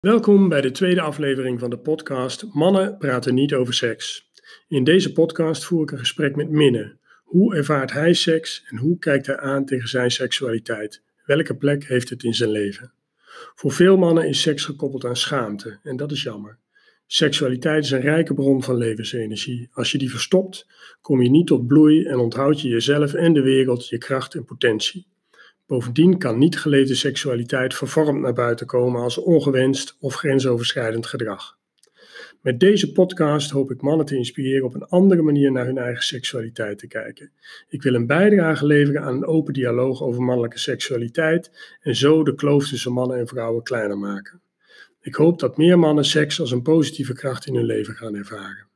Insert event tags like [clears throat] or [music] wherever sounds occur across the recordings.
Welkom bij de tweede aflevering van de podcast Mannen praten niet over seks. In deze podcast voer ik een gesprek met Minne. Hoe ervaart hij seks en hoe kijkt hij aan tegen zijn seksualiteit? Welke plek heeft het in zijn leven? Voor veel mannen is seks gekoppeld aan schaamte en dat is jammer. Seksualiteit is een rijke bron van levensenergie. Als je die verstopt, kom je niet tot bloei en onthoud je jezelf en de wereld je kracht en potentie. Bovendien kan niet geleefde seksualiteit vervormd naar buiten komen als ongewenst of grensoverschrijdend gedrag. Met deze podcast hoop ik mannen te inspireren op een andere manier naar hun eigen seksualiteit te kijken. Ik wil een bijdrage leveren aan een open dialoog over mannelijke seksualiteit en zo de kloof tussen mannen en vrouwen kleiner maken. Ik hoop dat meer mannen seks als een positieve kracht in hun leven gaan ervaren.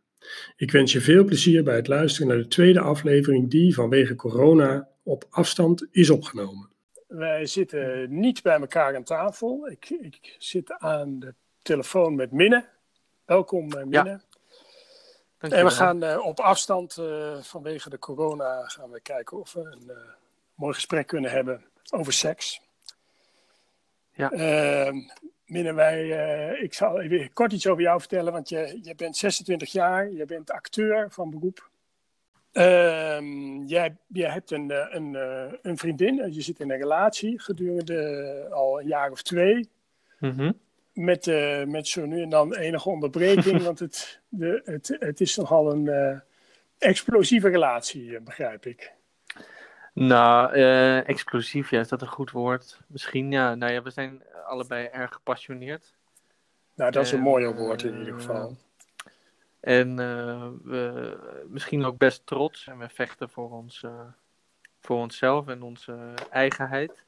Ik wens je veel plezier bij het luisteren naar de tweede aflevering die vanwege corona op afstand is opgenomen. Wij zitten niet bij elkaar aan tafel. Ik, ik zit aan de telefoon met Minne. Welkom uh, Minne. Ja. En we gaan uh, op afstand uh, vanwege de corona gaan we kijken of we een mooi gesprek kunnen hebben over seks. Ja. Ehm, Minne, wij, ik zal even kort iets over jou vertellen, want je, je bent 26 jaar, je bent acteur van beroep. Uh, jij, jij hebt een, eh, een, eh, een vriendin, je zit in een relatie gedurende al een jaar of twee. Mm Met, uh, met zo nu en dan enige onderbreking, [laughs] want het, de, het, het is nogal een uh, explosieve relatie, begrijp ik. Nou, explosief, ja, is dat een goed woord? Misschien, ja. Nou ja, we zijn allebei erg gepassioneerd. Nou, dat is een mooier woord in ieder geval. En uh, we misschien ook best trots en we vechten voor, ons, uh, voor onszelf en onze eigenheid,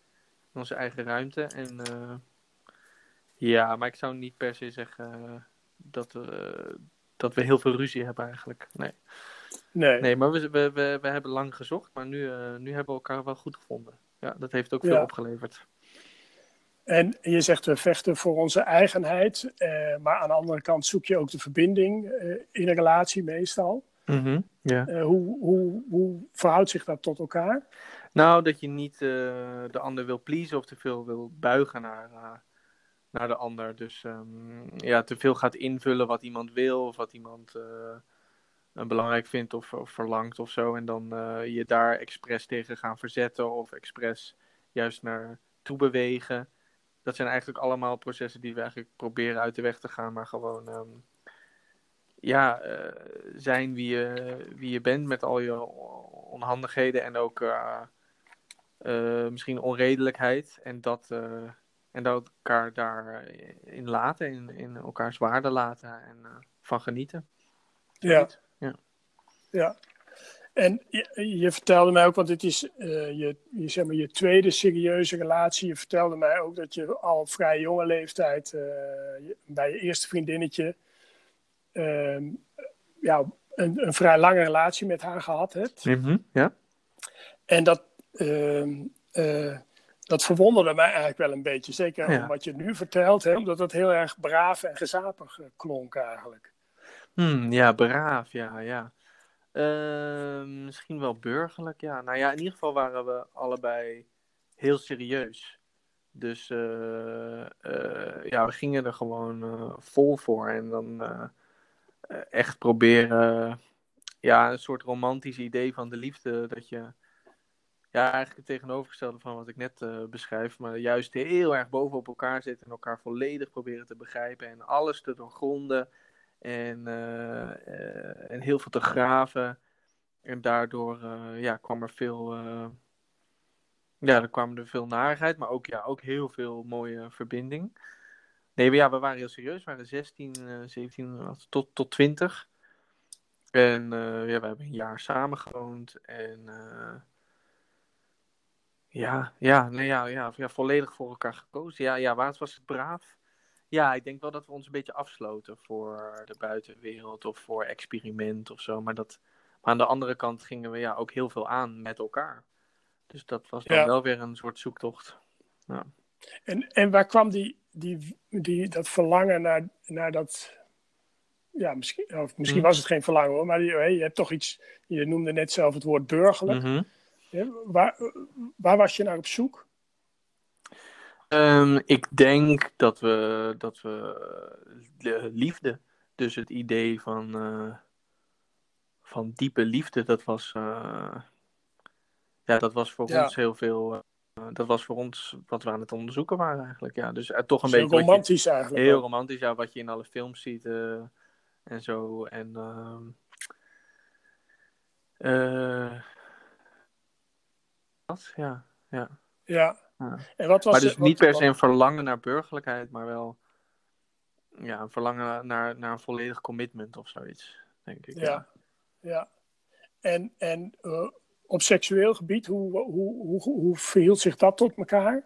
onze eigen ruimte. En uh, ja, maar ik zou niet per se zeggen dat, we, dat we heel veel ruzie hebben eigenlijk. Nee. Nee, nee maar we, we, we, we hebben lang gezocht, maar nu, nu hebben we elkaar wel goed gevonden. Ja, dat heeft ook veel ja. opgeleverd. En je zegt we vechten voor onze eigenheid, eh, maar aan de andere kant zoek je ook de verbinding eh, in een relatie meestal. Mm -hmm, yeah. hoe, hoe, hoe verhoudt zich dat tot elkaar? Nou, dat je niet uh, de ander wil pleasen of te veel wil buigen naar, uh, naar de ander. Dus um, ja, te veel gaat invullen wat iemand wil of wat iemand belangrijk vindt of, of, verlangt of zo. En dan je daar expres tegen gaan verzetten of expres juist naar toe bewegen dat zijn eigenlijk allemaal processen die we eigenlijk proberen uit de weg te gaan, maar gewoon um, ja, uh, zijn wie je, wie je bent met al je onhandigheden en ook uh, uh, misschien onredelijkheid. En dat, en dat elkaar daarin laten, in, in elkaars waarde laten en van genieten. Ja. ja. ja. En je, je, vertelde mij ook, want dit is uh, je, je, zeg maar, je tweede serieuze relatie. Je vertelde mij ook dat je al vrij jonge leeftijd uh, bij je eerste vriendinnetje uh, ja, een, een, vrij lange relatie met haar gehad hebt. Mm -hmm, ja. En dat, ehm, eh, dat verwonderde mij eigenlijk wel een beetje. Zeker ja. wat je nu vertelt, hè, omdat het heel erg braaf en gezapig klonk eigenlijk. Hmm, ja, braaf, ja, ja. Uh, misschien wel burgerlijk, ja. Nou ja, in ieder geval waren we allebei heel serieus. Dus uh, uh, ja, we gingen er gewoon uh, vol voor. En dan echt proberen, ja, een soort romantisch idee van de liefde. Dat je, ja, eigenlijk het tegenovergestelde van wat ik net beschrijf. Maar juist heel erg bovenop elkaar zitten en elkaar volledig proberen te begrijpen. En alles te doorgronden en, uh, en heel veel te graven. En daardoor uh, ja, kwam er veel. Ja, er kwam er veel narigheid, maar ook, ja, ook heel veel mooie verbinding. Nee, ja, we waren heel serieus. We waren 16, 17 tot, tot 20. En ja, we hebben een jaar samen gewoond. En ja, ja, nee, ja, ja, ja, volledig voor elkaar gekozen. Ja, ja, waar was het braaf? Ja, ik denk wel dat we ons een beetje afsloten voor de buitenwereld of voor experiment of zo. Maar, dat, maar aan de andere kant gingen we ja, ook heel veel aan met elkaar. Dus dat was dan wel weer een soort zoektocht. Ja. En, en waar kwam die, die, die, dat verlangen naar, naar dat. Ja, misschien, of misschien hm. was het geen verlangen hoor, maar je, je hebt toch iets. Je noemde net zelf het woord burgerlijk. Mm -hmm. ja, waar, waar was je naar op zoek? Ehm, ik denk dat we, dat we de liefde, dus het idee van, eh, van diepe liefde, dat was, eh, ja, dat was voor Ja. ons heel veel. eh, dat was voor ons wat we aan het onderzoeken waren eigenlijk. Ja, dus eh, toch een Heel beetje je- romantisch eigenlijk. heel romantisch, ja, wat je in alle films ziet eh, en zo. En ehm eh, dat, ja, ja. Ja. Ja. En wat was maar dus wat- niet per se een verlangen naar burgerlijkheid, maar wel ja, een verlangen naar, naar een volledig commitment of zoiets, denk ik. Ja, ja. En, en eh, op seksueel gebied, hoe, hoe, hoe, hoe verhield zich dat tot elkaar?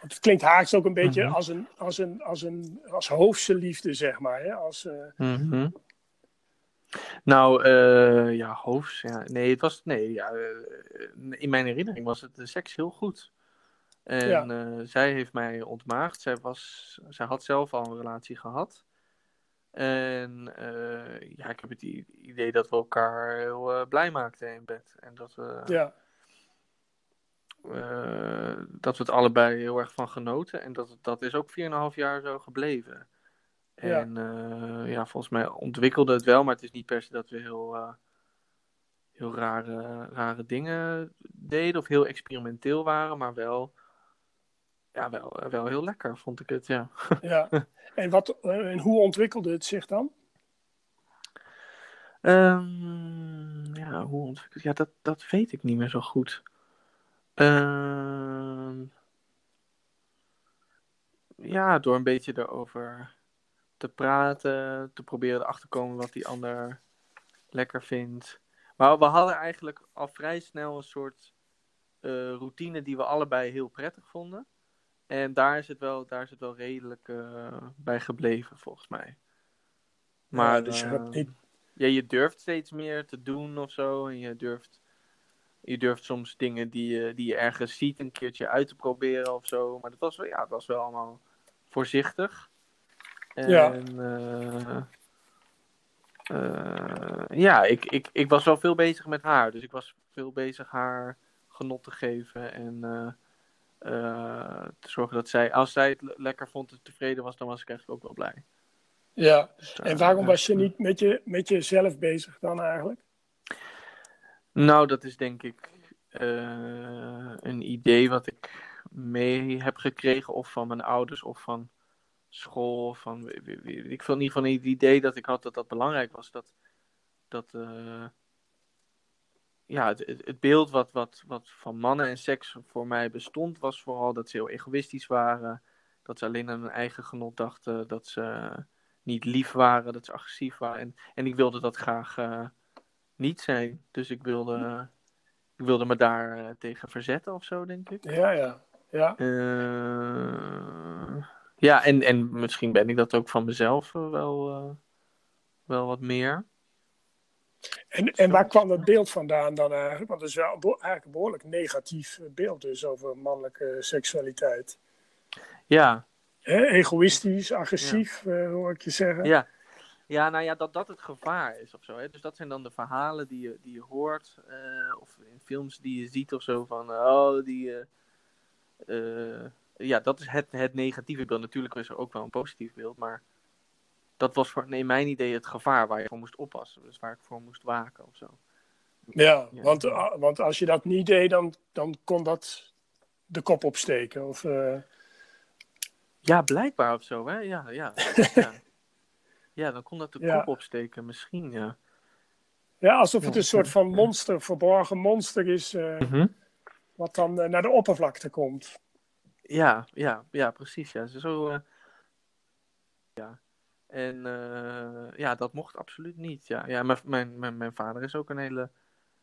Want het klinkt haaks ook een beetje Mhm. als een, als een, als een als hoofdse liefde, zeg maar. Hè? Als, eh, Mhm. Nou, eh, ja, hoofd. Ja. Nee, het was. Nee, ja, eh, in mijn herinnering was het de seks heel goed. En Ja. eh, zij heeft mij ontmaagd. Zij, was, zij had zelf al een relatie gehad. En ja, ik heb het idee dat we elkaar heel blij maakten in bed. En dat we, ja, dat we het allebei heel erg van genoten. En dat, dat is ook 4,5 jaar zo gebleven. Ja. En eh, ja, volgens mij ontwikkelde het wel, maar het is niet per se dat we heel, eh, heel rare, rare dingen deden of heel experimenteel waren, maar wel, ja, wel, wel heel lekker vond ik het, ja. ja. [laughs] En, wat, eh, en hoe ontwikkelde het zich dan? Ehm, ja, hoe ontwikkeld? Ja, dat, dat weet ik niet meer zo goed. Ehm, ja, door een beetje erover te praten, te proberen erachter te komen wat die ander lekker vindt. Maar we hadden eigenlijk al vrij snel een soort eh, routine die we allebei heel prettig vonden. En daar is het wel, daar is het wel redelijk eh, bij gebleven, volgens mij. Maar Ja, dus je eh, hebt niet... ja, je durft steeds meer te doen of zo. En je durft, je durft soms dingen die je, die je ergens ziet een keertje uit te proberen of zo. Maar dat was wel, ja, het was wel allemaal voorzichtig. En, Ja. eh, eh, ja, ik, ik, ik was wel veel bezig met haar. Dus ik was veel bezig haar genot te geven. En eh, te zorgen dat zij, als zij het le- lekker vond en tevreden was, dan was ik eigenlijk ook wel blij. Ja. Dus, En waarom was je niet met, je, met jezelf bezig dan eigenlijk? Nou, dat is denk ik een idee wat ik mee heb gekregen, of van mijn ouders, of van school. Van, ik vond in ieder geval het idee dat ik had dat dat belangrijk was. Dat, dat eh, ja, het, het beeld wat, wat, wat van mannen en seks voor mij bestond, was vooral dat ze heel egoïstisch waren. Dat ze alleen aan hun eigen genot dachten. Dat ze niet lief waren, dat ze agressief waren. En, en ik wilde dat graag eh, niet zijn. Dus ik wilde, ik wilde me daar eh, tegen verzetten of zo, denk ik. Ja, ja. Ja, ja, en, en misschien ben ik dat ook van mezelf eh, wel, eh, wel wat meer. en, en waar kwam dat beeld vandaan dan eigenlijk? Want het is wel eigenlijk een behoorlijk negatief beeld dus over mannelijke seksualiteit. Ja, egoïstisch, agressief, eh, hoor ik je zeggen. ja. Ja, nou ja, dat dat het gevaar is of zo. Hè? Dus dat zijn dan de verhalen die je, die je hoort. eh, of in films die je ziet of zo. Van, eh, oh, die... eh, eh, ja, dat is het, het negatieve beeld. Natuurlijk is er ook wel een positief beeld. Maar dat was voor, in mijn idee het gevaar waar je voor moest oppassen. Dus waar ik voor moest waken of zo. Ja, Ja. Want, ah, want als je dat niet deed, dan, dan kon dat de kop opsteken. Of, eh, Ja, blijkbaar of zo, hè? Ja, ja. [laughs] ja. ja dan kon dat de Ja. kop opsteken, misschien, ja. ja, alsof het Ja. een soort van monster, verborgen monster is, eh, wat dan eh, naar de oppervlakte komt. Ja, ja, ja, precies. Ja. Zo, eh, ja. En eh, ja, dat mocht absoluut niet. Ja, ja mijn, mijn, mijn, mijn vader is ook een hele,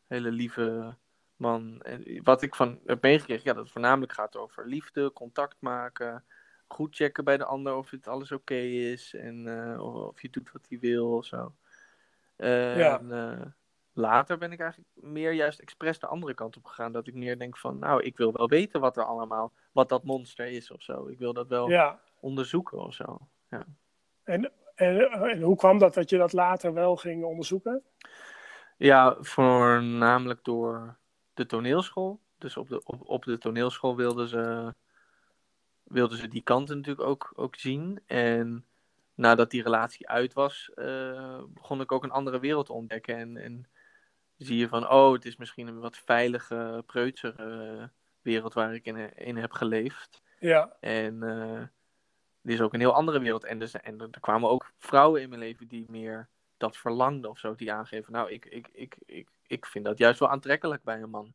hele lieve man. En wat ik van heb meegekregen, ja, dat het voornamelijk gaat over liefde, contact maken, goed checken bij de ander of het alles oké is en eh, of, of je doet wat hij wil of zo. Ja. En later ben ik eigenlijk meer juist expres de andere kant op gegaan. Dat ik meer denk van, nou, ik wil wel weten wat er allemaal, wat dat monster is of zo. Ik wil dat wel Ja, onderzoeken of zo. en, en, en hoe kwam dat dat je dat later wel ging onderzoeken? Ja, voornamelijk door de toneelschool. Dus op de, op, op de toneelschool wilden ze wilden ze die kanten natuurlijk ook, ook zien. En nadat die relatie uit was, eh, begon ik ook een andere wereld te ontdekken. En, en zie je van, oh, het is misschien een wat veilige, preutsere wereld waar ik in, in heb geleefd. Ja. En uh, dit is ook een heel andere wereld. En, dus, en er kwamen ook vrouwen in mijn leven die meer dat verlangden of zo. Die aangeven, nou, ik, ik, ik, ik, ik vind dat juist wel aantrekkelijk bij een man.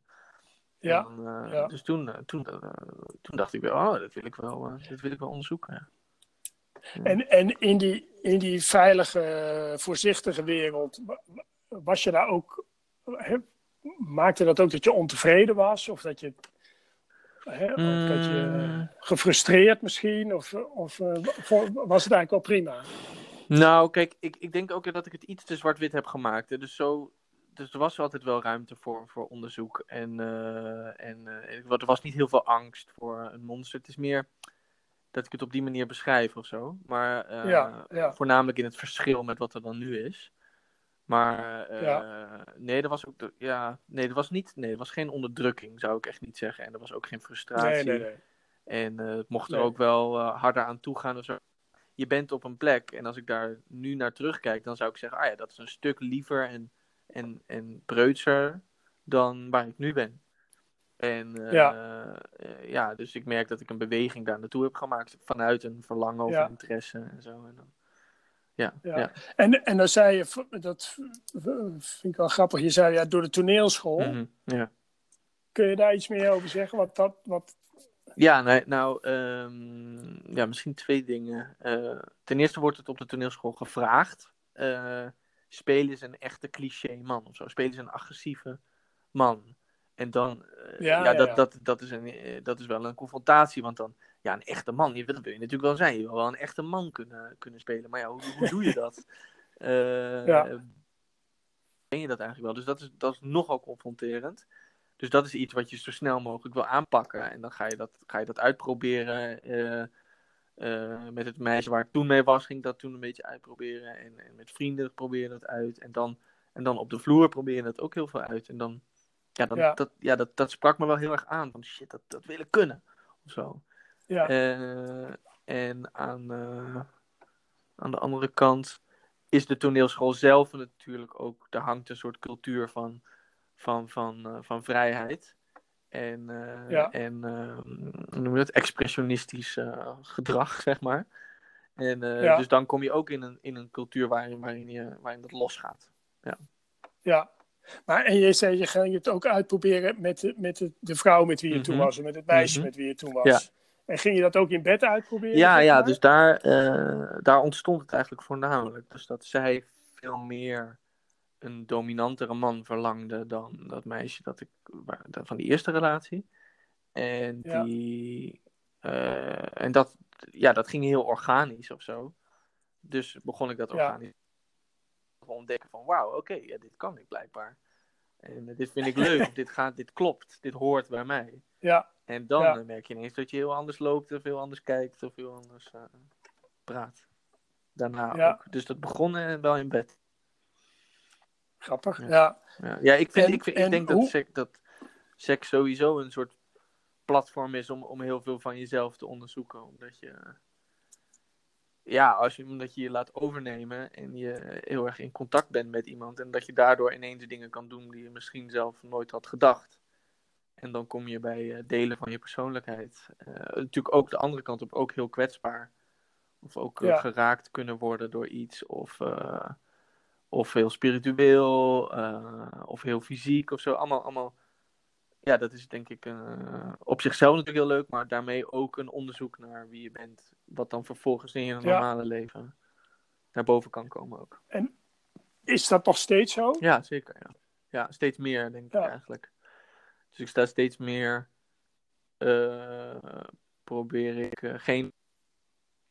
Ja. En, uh, ja. Dus toen, toen, toen dacht ik weer, oh, dat wil ik wel, dat wil ik wel onderzoeken. Ja. En, en in, die, in die veilige, voorzichtige wereld, was je daar ook, maakte dat ook dat je ontevreden was? Of dat je, of dat je gefrustreerd misschien? Of, of was het eigenlijk wel prima? Nou, kijk, ik, ik denk ook dat ik het iets te zwart-wit heb gemaakt. Hè. Dus, zo, dus er was altijd wel ruimte voor, voor onderzoek. En, uh, en uh, er was niet heel veel angst voor een monster. Het is meer dat ik het op die manier beschrijf of zo. Maar uh, ja, ja. voornamelijk in het verschil met wat er dan nu is. Maar ja. nee, er was ook. De, ja, nee, er was niet. Nee, was geen onderdrukking, zou ik echt niet zeggen. En er was ook geen frustratie. Nee, nee, nee. En het mocht er ook wel harder aan toe gaan of zo je bent op een plek. En als ik daar nu naar terugkijk, dan zou ik zeggen, ah ja, dat is een stuk liever en, en, en preutser dan waar ik nu ben. En uh, ja. Uh, ja, dus ik merk dat ik een beweging daar naartoe heb gemaakt vanuit een verlangen of Ja. interesse en zo. En dan, ja, Ja. ja. En, en dan zei je, dat vind ik wel grappig, je zei ja, door de toneelschool. Mhm, ja. Kun je daar iets meer over zeggen? Wat dat, wat, Ja, nee, nou, ehm, ja, misschien twee dingen. Eh, ten eerste wordt het op de toneelschool gevraagd. eh speel eens een echte cliché man of zo. Speel eens een agressieve man. En dan, eh, Ja, ja, dat, ja. Dat, dat, is een, dat is wel een confrontatie. Want dan, ja, een echte man, je, dat wil je natuurlijk wel zijn. Je wil wel een echte man kunnen, kunnen spelen. Maar ja, hoe, hoe doe je dat? [laughs] Eh, Ja. Ben je dat eigenlijk wel? Dus dat is, dat is nogal confronterend. Dus dat is iets wat je zo snel mogelijk wil aanpakken. En dan ga je dat, ga je dat uitproberen. eh, eh, met het meisje waar ik toen mee was, ging ik dat toen een beetje uitproberen. En, en met vrienden probeer je dat uit. En dan, en dan op de vloer probeer je dat ook heel veel uit. En dan, ja, dan, Ja. Dat, ja dat, dat sprak me wel heel erg aan. Van shit, dat, dat wil ik kunnen. Of zo. Ja, Eh, en aan, eh, aan de andere kant is de toneelschool zelf natuurlijk ook, daar hangt een soort cultuur van, van, van, eh, van vrijheid. En, Ja. en noem je dat? Expressionistisch gedrag, zeg maar. En, Ja. Dus dan kom je ook in een, in een cultuur waarin, waarin, je, waarin dat losgaat. ja. Maar en je zei, je ging het ook uitproberen met de, met de, de vrouw met wie je toen Mhm. was. En met het meisje Mhm. met wie je toen was. En ging je dat ook in bed uitproberen? Ja, ja maar? dus daar, eh, daar ontstond het eigenlijk voornamelijk. Dus dat zij veel meer een dominantere man verlangde dan dat meisje dat ik, van die eerste relatie. En, Ja. die, eh, en dat, ja, dat ging heel organisch of zo. Dus begon ik dat organisch te ontdekken van wauw, oké, ja, dit kan ik blijkbaar. En dit vind ik leuk, [laughs] dit, gaat, dit klopt, dit hoort bij mij. Ja, En dan Ja. eh, merk je ineens dat je heel anders loopt, of heel anders kijkt, of heel anders eh, praat. Daarna Ja. ook. Dus dat begon eh, wel in bed. grappig. Ja. Ja, ik, vind, En- ik, vind, ik denk dat, seks, dat seks sowieso een soort platform is om, om heel veel van jezelf te onderzoeken. Omdat je, ja, als je, omdat je je laat overnemen en je heel erg in contact bent met iemand. En dat je daardoor ineens dingen kan doen die je misschien zelf nooit had gedacht. En dan kom je bij eh, delen van je persoonlijkheid. Eh, natuurlijk ook de andere kant op, ook heel kwetsbaar. Of ook eh, Ja. geraakt kunnen worden door iets. Of, of heel spiritueel. of heel fysiek of zo. Allemaal, allemaal. Ja, dat is denk ik op zichzelf natuurlijk heel leuk. Maar daarmee ook een onderzoek naar wie je bent. Wat dan vervolgens in je Ja. normale leven naar boven kan komen ook. is dat nog steeds zo? Ja, zeker. Ja, ja steeds meer, denk ik eigenlijk. Dus ik sta steeds meer. eh, probeer ik eh, geen.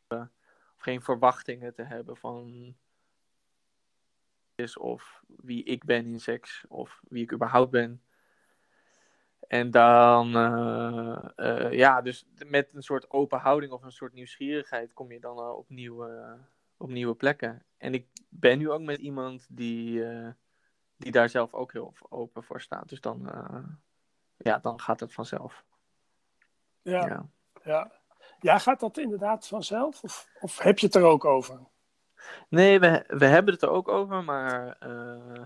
eh, geen verwachtingen te hebben van. is of wie ik ben in seks. Of wie ik überhaupt ben. En dan. ja, dus met een soort open houding of een soort nieuwsgierigheid. kom je dan op, nieuwe, op nieuwe plekken. En ik ben nu ook met iemand die. die daar zelf ook heel open voor staat. Dus dan, ja, dan gaat het vanzelf. Ja, Ja. ja. Ja, gaat dat inderdaad vanzelf? Of, of heb je het er ook over? Nee, we, we hebben het er ook over, maar uh,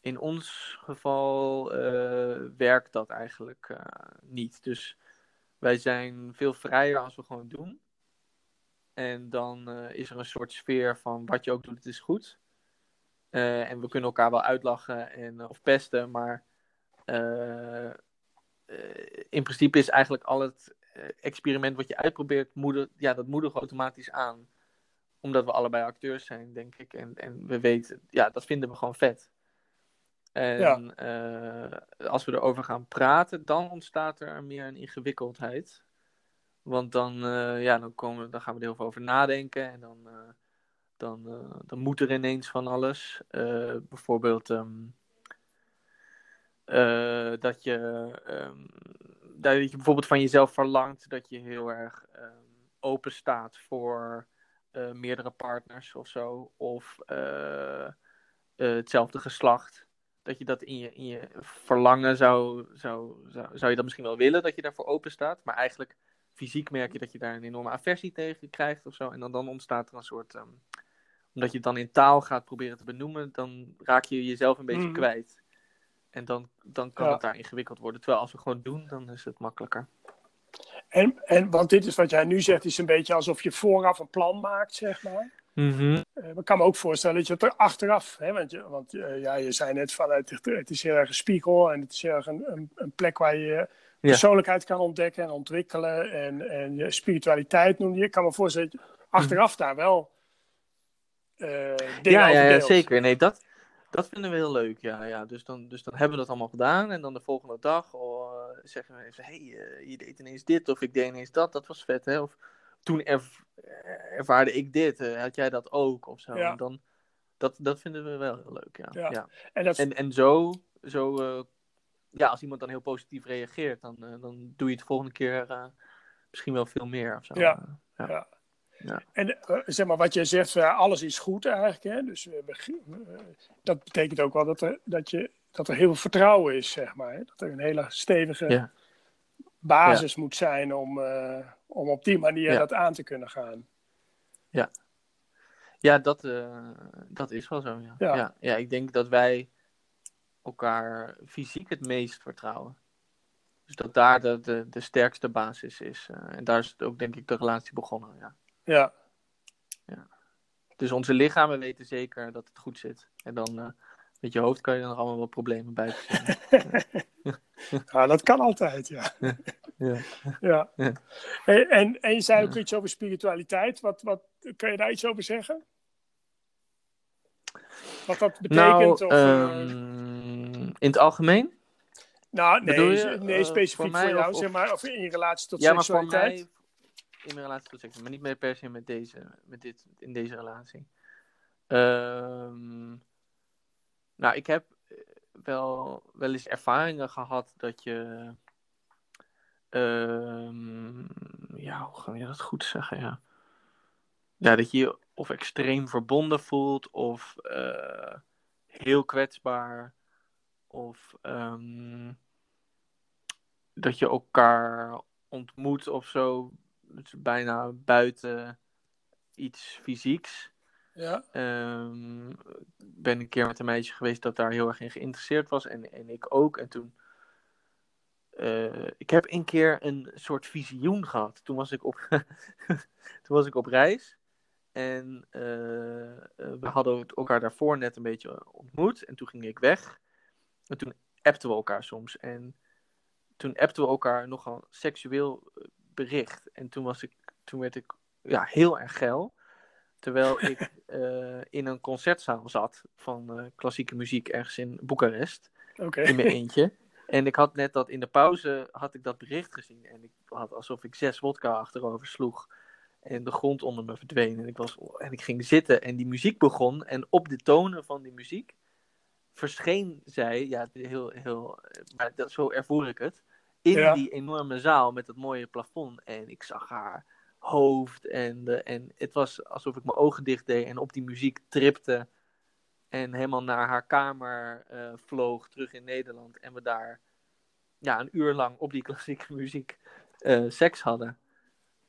in ons geval uh, werkt dat eigenlijk uh, niet. Dus wij zijn veel vrijer als we gewoon doen. En dan is er een soort sfeer van wat je ook doet, het is goed. en we kunnen elkaar wel uitlachen en, of pesten, maar in principe is eigenlijk al het experiment wat je uitprobeert, moedig, ja, dat moedigt automatisch aan omdat we allebei acteurs zijn, denk ik. En, en we weten, ja, dat vinden we gewoon vet. En ja. uh, als we erover gaan praten, dan ontstaat er meer een ingewikkeldheid. Want dan, uh, ja, dan, komen, dan gaan we er heel veel over nadenken. En dan, uh, dan, dan moet er ineens van alles. bijvoorbeeld um, dat, je, um, dat je bijvoorbeeld van jezelf verlangt dat je heel erg um, open staat voor uh, meerdere partners of zo, of uh, hetzelfde geslacht. Dat je dat in je, in je verlangen zou, zou, zou, zou je dat misschien wel willen, dat je daarvoor open staat. Maar eigenlijk fysiek merk je dat je daar een enorme aversie tegen krijgt of zo. En dan, dan ontstaat er een soort. Um, omdat je het dan in taal gaat proberen te benoemen, dan raak je jezelf een beetje mm. kwijt. En dan, dan kan ja. het daar ingewikkeld worden. Terwijl als we gewoon doen, dan is het makkelijker. En, en, want dit is wat jij nu zegt, is een beetje alsof je vooraf een plan maakt, zeg maar. Mm -hmm. uh, ik kan me ook voorstellen dat je het er achteraf, hè, want, je, want uh, ja, je zei net van het, het, is heel erg een spiegel en het is heel erg een, een, een plek waar je persoonlijkheid kan ontdekken en ontwikkelen en, en je spiritualiteit noemde je. Ik kan me voorstellen dat je achteraf daar wel uh, dingen ja, ja, ja, zeker. Nee, dat, dat vinden we heel leuk, ja. ja. Dus, dan, dus dan hebben we dat allemaal gedaan. En dan de volgende dag oh, zeggen we even... Hé, hey, uh, je deed ineens dit of ik deed ineens dat. Dat was vet, hè? Of toen erv ervaarde ik dit. Uh, had jij dat ook? Of zo. Ja. En dan, dat, dat vinden we wel heel leuk, ja. Ja. ja. En, dat... en, en zo... zo uh, ja, als iemand dan heel positief reageert... dan, dan doe je het de volgende keer misschien wel veel meer of zo. Ja, ja. Ja. En uh, zeg maar wat je zegt, uh, alles is goed eigenlijk. Hè? Dus uh, dat betekent ook wel dat er, dat, je, dat er heel veel vertrouwen is, zeg maar. Hè? Dat er een hele stevige ja. basis ja. moet zijn om, om op die manier dat aan te kunnen gaan. Ja, ja dat, dat is wel zo. Ja. Ja. Ja. ik denk dat wij elkaar fysiek het meest vertrouwen. Dus dat daar de, de, de sterkste basis is. en daar is ook denk ik de relatie begonnen, ja. Ja. ja. Dus onze lichamen weten zeker dat het goed zit. En dan uh, met je hoofd kan je er nog allemaal wel problemen bij [laughs] ja. dat kan altijd, ja. ja. ja. ja. En, en, en je zei ook iets over spiritualiteit. Wat, wat, kan je daar iets over zeggen? Wat dat betekent? Nou, of, um, uh... in het algemeen? Nou, nee, nee specifiek uh, voor, jou, of, zeg maar, of in relatie tot seksualiteit. Maar voor mij, in mijn relatie tot seks, maar niet meer per se met deze, met dit, in deze relatie. Um, nou, ik heb wel, wel eens ervaringen gehad dat je, um, ja, hoe ga je dat goed zeggen, ja. Ja, dat je je of extreem verbonden voelt, of uh, heel kwetsbaar, of um, dat je elkaar ontmoet of zo bijna buiten iets fysieks. Ja. Um, ben een keer met een meisje geweest dat daar heel erg in geïnteresseerd was. En, en ik ook. En toen. Uh, ik heb een keer een soort visioen gehad. Toen was ik op, [laughs] toen was ik op reis. En uh, we hadden elkaar daarvoor net een beetje ontmoet. En toen ging ik weg. En toen appten we elkaar soms. En toen appten we elkaar nogal seksueel bericht. En toen, was ik, toen werd ik ja, heel erg geil. Terwijl [laughs] ik uh, in een concertzaal zat van uh, klassieke muziek ergens in Boekarest. Okay. In mijn eentje. En ik had net dat in de pauze had ik dat bericht gezien. En ik had alsof ik zes wodka achterover sloeg. En de grond onder me verdween. En ik, was, en ik ging zitten en die muziek begon. En op de tonen van die muziek verscheen zij. Ja, heel, heel, maar dat, zo ervoer ik het in Ja. die enorme zaal met dat mooie plafond. En ik zag haar hoofd. En, de, en het was alsof ik mijn ogen dicht deed en op die muziek tripte. En helemaal naar haar kamer eh, vloog, terug in Nederland. En we daar ja, een uur lang op die [laughs] klassieke muziek eh, seks hadden.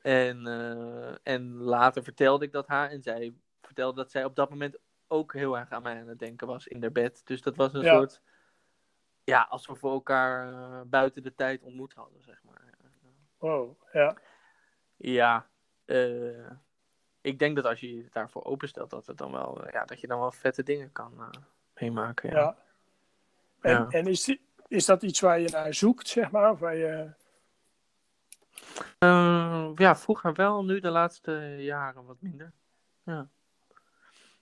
En, eh, en later vertelde ik dat haar en zij vertelde dat zij op dat moment ook heel erg aan mij aan het denken was in haar bed. Dus dat was een Ja. soort, ja, alsof we elkaar eh, buiten de tijd ontmoet hadden, zeg maar. Wow, ja. Ja, eh, ik denk dat als je je daarvoor openstelt, dat, het dan wel, eh, ja, dat je dan wel vette dingen kan meemaken. Ja. ja. En, Ja. en is, die, is dat iets waar je naar zoekt, zeg maar? Of waar je... Ja, vroeger wel, nu de laatste jaren wat minder. Ja.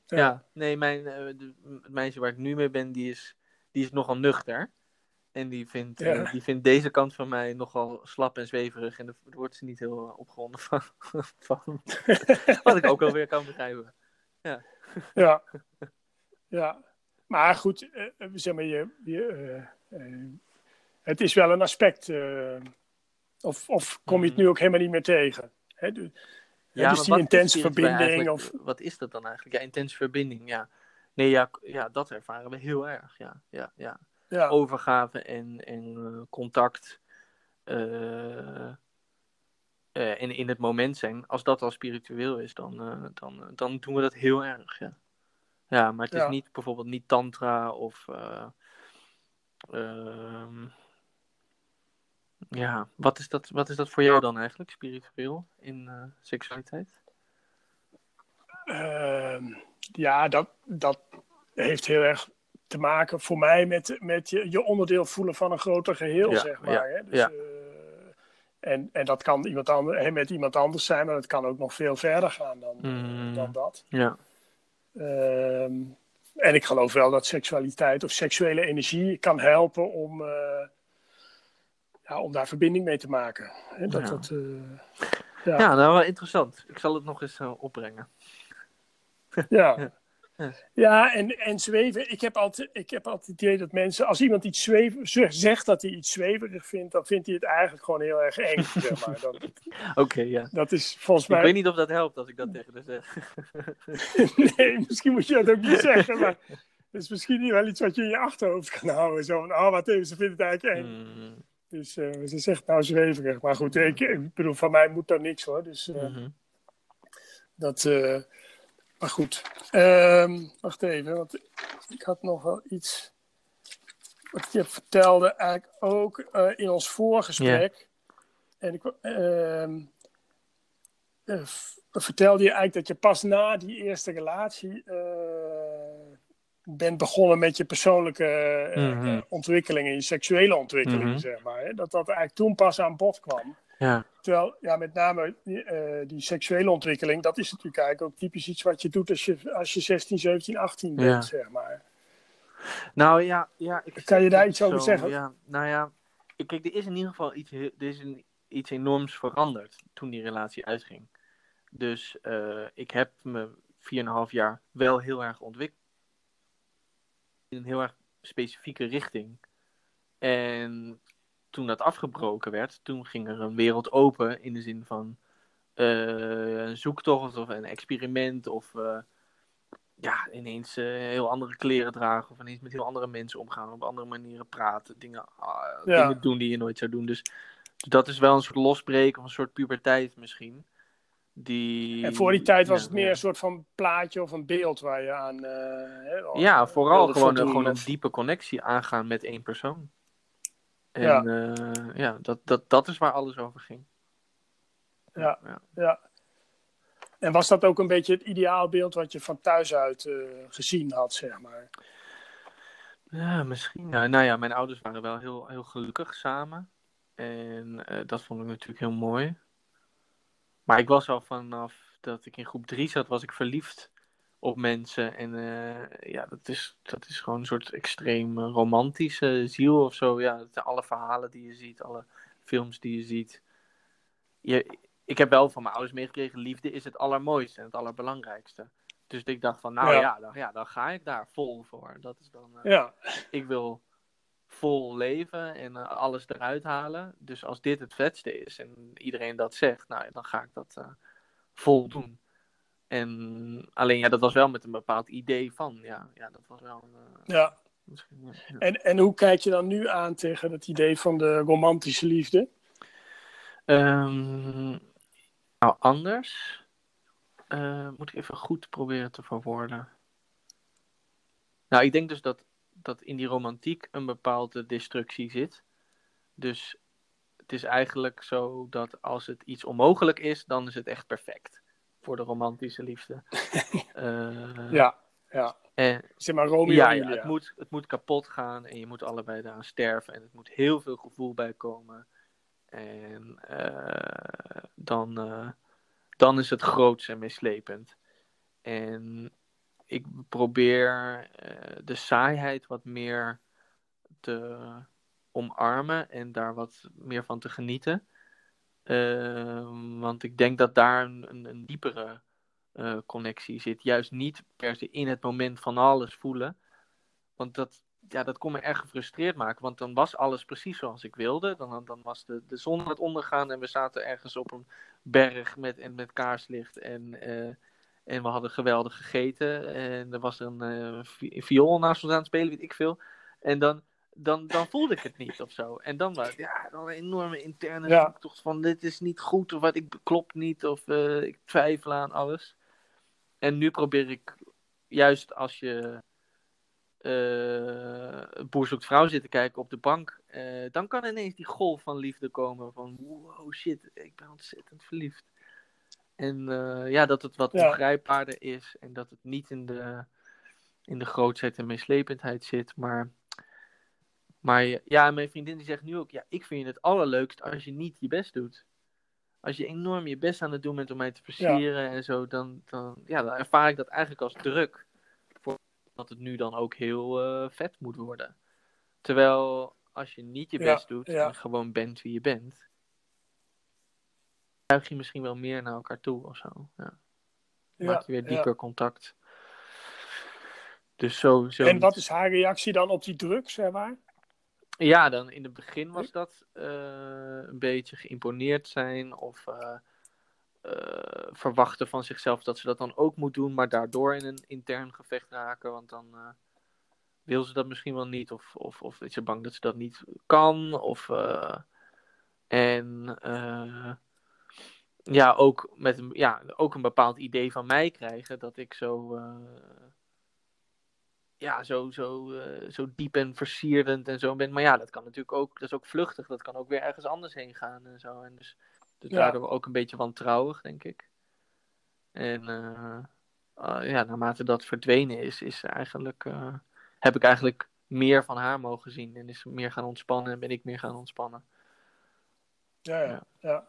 Ja. Ja, nee, mijn, de- het meisje waar ik nu mee ben, die is, die is nogal nuchter. En die vindt, eh, Ja. die vindt deze kant van mij nogal slap en zweverig. En daar wordt ze niet heel eh, opgewonden van. [laughs] van. [laughs] Wat ik ook wel weer kan begrijpen. Ja. ja. Maar goed, eh, zeg maar, je, je, het is wel een aspect. of, of kom je het nu ook helemaal niet meer tegen? Hè? Dus, Ja, dus die intense verbinding. Of, Wat is dat dan eigenlijk? Ja, intense verbinding, ja. Nee, ja, ja dat ervaren we heel erg, ja. ja, ja. ja, Overgave en, en eh, contact. eh, eh, en in het moment zijn. Als dat al spiritueel is, dan, eh, dan, eh, dan doen we dat heel erg, ja. Ja, maar het Ja. is niet bijvoorbeeld niet tantra of... eh, ehm, ja, wat is, dat, wat is dat voor jou dan eigenlijk, spiritueel, in eh, seksualiteit? Ehm, ja, dat, dat heeft heel erg te maken voor mij met, met je, je onderdeel voelen van een groter geheel, Ja, zeg maar. ja, hè? Dus, ja. eh, en, en dat kan iemand ander, met iemand anders zijn, maar dat kan ook nog veel verder gaan dan, Mm. dan dat. Ja, Ehm, en ik geloof wel dat seksualiteit of seksuele energie kan helpen om, eh, ja, om daar verbinding mee te maken. Hè? Dat, Ja. dat, eh, ja. ja. nou wel interessant. Ik zal het nog eens eh, opbrengen. Ja. Ja. En, en zweven. Ik heb, altijd, ik heb altijd het idee dat mensen, als iemand iets zweven, zegt dat hij iets zweverig vindt, dan vindt hij het eigenlijk gewoon heel erg eng. [laughs] zeg maar. dat, Oké, ja. dat is volgens Ik mij. weet niet of dat helpt als ik dat tegen haar zeg. [laughs] nee, misschien moet je dat ook niet zeggen, maar het is misschien wel iets wat je in je achterhoofd kan houden. Zo van, oh, wat even, ze vindt het eigenlijk eng. Mm, Dus eh, ze zegt nou zweverig. Maar goed, ik, ik bedoel, van mij moet daar niks hoor. Dus eh, mhm. dat. eh, maar goed. Ehm, wacht even, want ik had nog wel iets. Wat je vertelde eigenlijk ook eh, in ons voorgesprek. En ik ehm, eh, vertelde je eigenlijk dat je pas na die eerste relatie. eh, bent begonnen met je persoonlijke eh, Mhm. eh, ontwikkeling en je seksuele ontwikkeling, Mhm. zeg maar. Hè? Dat dat eigenlijk toen pas aan bod kwam. Ja, Terwijl, ja, met name die, eh, die seksuele ontwikkeling, dat is natuurlijk eigenlijk ook typisch iets wat je doet als je, als je 16, 17, 18 bent, Ja. zeg maar. nou ja, ja ik Kan je daar iets over zeggen? Ja, nou ja, ik- kijk, er is in ieder geval iets, er is een, iets enorms veranderd toen die relatie uitging. Dus eh, ik heb me 4,5 jaar wel heel erg ontwikkeld. In een heel erg specifieke richting. En toen dat afgebroken werd, toen ging er een wereld open in de zin van eh, een zoektocht of een experiment of eh, ja, ineens eh, heel andere kleren dragen of ineens met heel andere mensen omgaan, op andere manieren praten, dingen, ah, Ja. dingen doen die je nooit zou doen. Dus dat is wel een soort losbreken of een soort puberteit misschien. Die... En voor die tijd was ja, het meer een soort van plaatje of een beeld waar je aan. Ja, vooral gewoon, gewoon een diepe connectie aangaan met één persoon. En Ja. ja, ja dat, dat, dat is waar alles over ging. Ja. ja. Ja. En was dat ook een beetje het ideaalbeeld wat je van thuis uit eh, gezien had, zeg maar? Ja, misschien. Nou ja, mijn ouders waren wel heel, heel gelukkig samen. En eh, dat vond ik natuurlijk heel mooi. Maar ik was al vanaf dat ik in groep 3 zat, was ik verliefd op mensen. En eh, ja, dat is, dat is gewoon een soort extreem eh, romantische ziel of zo. Ja, alle verhalen die je ziet, alle films die je ziet. Je, ik heb wel van mijn ouders meegekregen, liefde is het allermooiste en het allerbelangrijkste. Dus ik dacht van, nou Ja. ja, dan, ja, dan ga ik daar vol voor. Dat is dan, eh, Ja, ik wil vol leven en alles eruit halen. Dus als dit het vetste is en iedereen dat zegt, nou, dan ga ik dat vol doen. En alleen, ja, dat was wel met een bepaald idee van, ja, ja dat was wel eh, ja. En, en hoe kijk je dan nu aan tegen het idee van de romantische liefde? Ehm, Nou, anders uh, moet ik even goed proberen te verwoorden. Nou, ik denk dus dat, dat in die romantiek een bepaalde destructie zit. Dus het is eigenlijk zo dat als het iets onmogelijk is, dan is het echt perfect voor de romantische liefde. uh, [laughs] ja, ja. En, zeg maar Romeo ja, en ja, het, moet, het moet kapot gaan en je moet allebei daaraan sterven. En het moet heel veel gevoel bij komen. En uh, dan, uh, dan is het groots en mislepend. En ik probeer de saaiheid wat meer te omarmen en daar wat meer van te genieten. Uh, want ik denk dat daar een, een, diepere uh, connectie zit. Juist niet per se in het moment van alles voelen. Want dat, ja, dat kon me erg gefrustreerd maken. Want dan was alles precies zoals ik wilde. Dan, dan was de, de zon aan het ondergaan en we zaten ergens op een berg met, met kaarslicht. En, uh, en we hadden geweldig gegeten. En er was een uh, viool naast ons aan het spelen, weet ik veel. En dan, dan, dan voelde ik het niet of zo. En dan was ja, dan een enorme interne Ja. zoektocht van dit is niet goed of wat ik klopt niet of uh, ik twijfel aan alles. En nu probeer ik juist als je uh, Boer zoekt vrouw zit te kijken op de bank, uh, dan kan ineens die golf van liefde komen van wow shit, ik ben ontzettend verliefd. En ja, dat het wat Ja. is en dat het niet in de, in de grootsheid en meeslependheid zit, maar maar ja, mijn vriendin die zegt nu ook, ja, ik vind het allerleukst als je niet je best doet. Als je enorm je best aan het doen bent om mij te versieren en zo, dan, dan, ja, dan ervaar ik dat eigenlijk als druk. Voor dat het nu dan ook heel uh, vet moet worden. Terwijl als je niet je Ja, best doet ja. en gewoon bent wie je bent, buig je misschien wel meer naar elkaar toe of zo. Ja. Maak je weer dieper contact. Dus zo, zo En wat is haar reactie dan op die druk, zeg maar? Ja, dan in het begin was dat uh, een beetje geïmponeerd zijn of uh, uh, verwachten van zichzelf dat ze dat dan ook moet doen, maar daardoor in een intern gevecht raken, want dan wil ze dat misschien wel niet of, of, of is ze bang dat ze dat niet kan. Of, en ja, ook met een, ja, ook een bepaald idee van mij krijgen dat ik zo ja, zo, zo, uh, zo diep en versierend en zo ben. Maar ja, dat kan natuurlijk ook, dat is ook vluchtig. Dat kan ook weer ergens anders heen gaan en zo. En dus, dus Ja. daardoor ook een beetje wantrouwig, denk ik. En uh, uh, ja, naarmate dat verdwenen is, is eigenlijk, eh, heb ik eigenlijk meer van haar mogen zien. En is meer gaan ontspannen en ben ik meer gaan ontspannen. Ja, ja. Ja.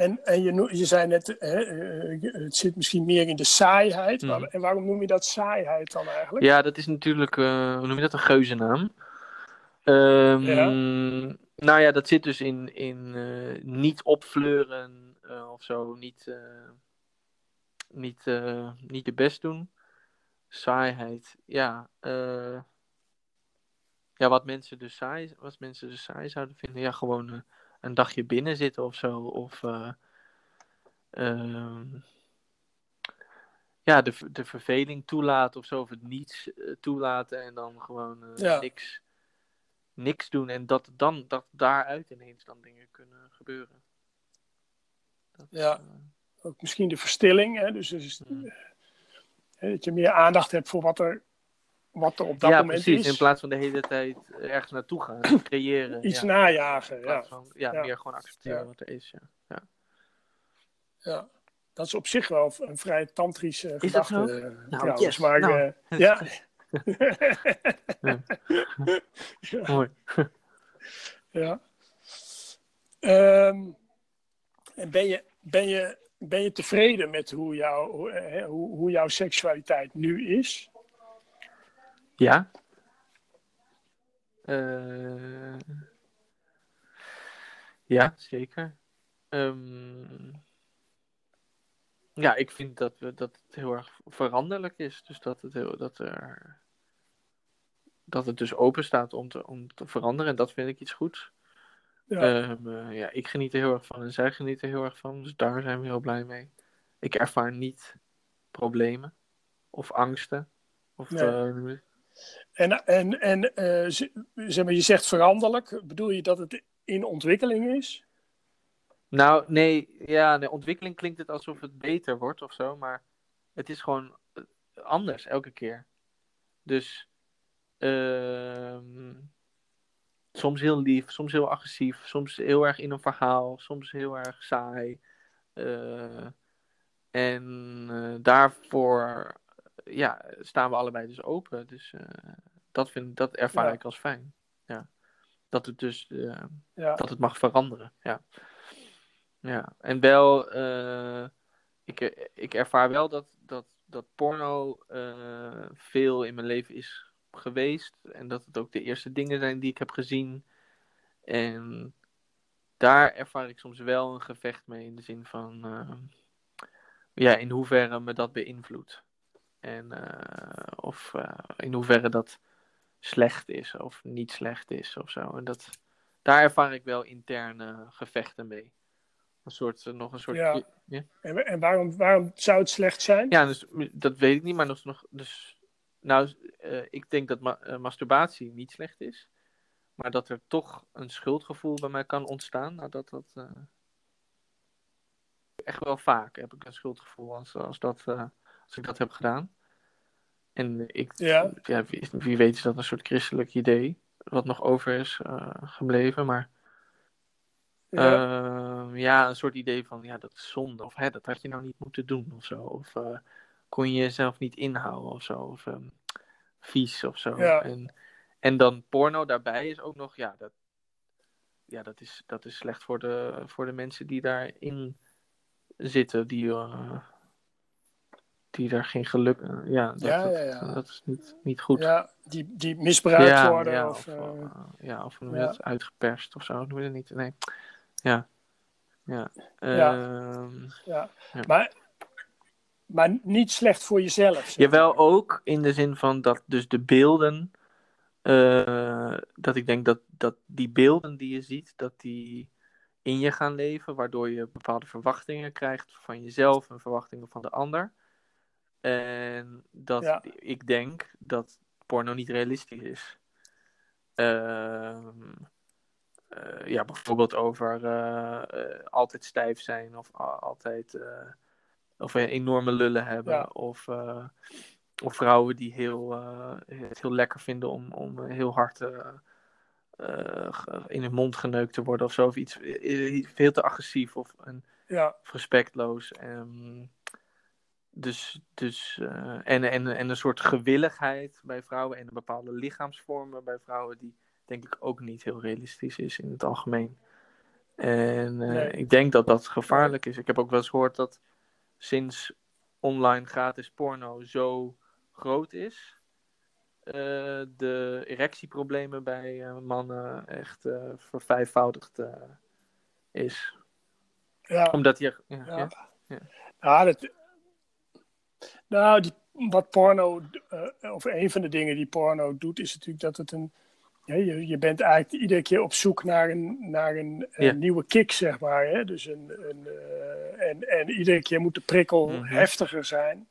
En, en je, je zei net, hè, eh, het zit misschien meer in de saaiheid. Mhm. En waarom noem je dat saaiheid dan eigenlijk? Ja, dat is natuurlijk, eh, hoe noem je dat, een geuzennaam. Ehm, Ja. Nou ja, dat zit dus in, in eh, niet opfleuren of zo, niet, niet, niet je best doen. Saaiheid, ja. ja, wat mensen dus saai, wat mensen dus saai zouden vinden, ja, gewoon een dagje binnen zitten of zo. Of eh, ehm, ja, de, de verveling toelaten of zo, of het niets eh, toelaten en dan gewoon eh, Ja. niks, niks doen. En dat, dan, dat daaruit ineens dan dingen kunnen gebeuren. Dat, Ja. Ook misschien de verstilling. Hè? Dus, dus, Mhm. hè, dat je meer aandacht hebt voor wat er, wat er op dat ja, moment precies. is. In plaats van de hele tijd ergens naartoe gaan, [clears throat] creëren. Iets ja. najagen. Ja. van- ja, Ja. meer gewoon accepteren Ja. wat er is. Ja. ja. Dat is op zich wel een vrij tantrische Is dat gedachte. zo? eh, Nou, trouwens. yes. Maar Nou. eh, [laughs] ja. Ja. [laughs] ja. Mooi. Ja. Ehm, en ben je, ben, je, ben je tevreden met hoe, jou, hoe, hoe, hoe jouw seksualiteit nu is? Ja. Eh, ja, zeker. Ehm, ja, ik vind dat, we, dat het heel erg veranderlijk is. Dus dat het, heel, dat er, dat het dus open staat om te, om te veranderen. En dat vind ik iets goeds. Ja. Ehm, eh, ja, ik geniet er heel erg van en zij genieten er heel erg van. Dus daar zijn we heel blij mee. Ik ervaar niet problemen of angsten. Of, Nee. eh, En, en, en eh, zeg maar, je zegt veranderlijk. Bedoel je dat het in ontwikkeling is? Nou, nee, ja, de ontwikkeling klinkt het alsof het beter wordt of zo, maar het is gewoon eh, anders elke keer. Dus ehm, soms heel lief, soms heel agressief, soms heel erg in een verhaal, soms heel erg saai. Uh, en daarvoor ja, staan we allebei dus open. Dus uh, dat, vind, dat ervaar ja. ik als fijn. Ja. Dat het dus ja. dat het mag veranderen. Ja. Ja, en wel, uh, ik, ik ervaar wel dat, dat, dat porno uh, veel in mijn leven is geweest. En dat het ook de eerste dingen zijn die ik heb gezien. En daar ervaar ik soms wel een gevecht mee in de zin van, uh, ja, in hoeverre me dat beïnvloedt. En of in hoeverre dat slecht is of niet slecht is of zo. En dat, daar ervaar ik wel interne gevechten mee. Een soort, eh, nog een soort... Ja. ja. En, en waarom, waarom zou het slecht zijn? Ja, dus, dat weet ik niet, maar nog... nog dus, nou, uh, ik denk dat ma masturbatie niet slecht is. Maar dat er toch een schuldgevoel bij mij kan ontstaan. Nou, dat dat... Echt wel vaak heb ik een schuldgevoel als, als, dat, als ik dat heb gedaan. En ik, ja. ja wie, wie, weet is dat een soort christelijk idee. Wat nog over is gebleven, maar... Ja. Uh, ja, een soort idee van, ja, dat is zonde. Of hè, dat had je nou niet moeten doen of zo. Of uh, kon je jezelf niet inhouden of zo. Of um, vies of zo. Ja. En, en dan porno daarbij is ook nog, ja, dat, ja, dat, is, dat is slecht voor de, voor de mensen die daarin zitten. Die, uh, die daar geen geluk... ja, dat, ja, ja, ja. Dat, is niet, niet goed. Ja, die, die misbruikt worden. Ja, of, ja, of noem je dat, uitgeperst of zo. Noem je dat niet? Nee. Ja. Ja. Ja. Ehm, ja. Maar, maar niet slecht voor jezelf. zeg Jawel, ook in de zin van dat dus de beelden. eh, dat ik denk dat, dat die beelden die je ziet, dat die in je gaan leven, waardoor je bepaalde verwachtingen krijgt van jezelf en verwachtingen van de ander. En dat Ja. ik denk dat porno niet realistisch is. Ehm, eh, ja, bijvoorbeeld over eh, eh, altijd stijf zijn of altijd of enorme lullen hebben. Ja. Of, of vrouwen die heel, het heel lekker vinden om, om heel hard in hun mond geneukt te worden of zo. Of iets veel te agressief of, een, Ja, respectloos. Ehm, dus, dus, eh, en, en, en een soort gewilligheid bij vrouwen en bepaalde lichaamsvormen bij vrouwen die denk ik ook niet heel realistisch is in het algemeen. En eh, Nee. ik denk dat dat gevaarlijk is. Ik heb ook wel eens gehoord dat sinds online gratis porno zo groot is, eh, de erectieproblemen bij mannen echt vervijfvoudigd is. ja. Omdat je. Ja, Ja. ja. Ja, dat, nou, die, wat porno, eh, of een van de dingen die porno doet, is natuurlijk dat het een. Ja, je, je bent eigenlijk iedere keer op zoek naar een, naar een, een Ja. nieuwe kick, zeg maar. Hè? Dus een, een, eh, en, en iedere keer moet de prikkel Mhm. heftiger zijn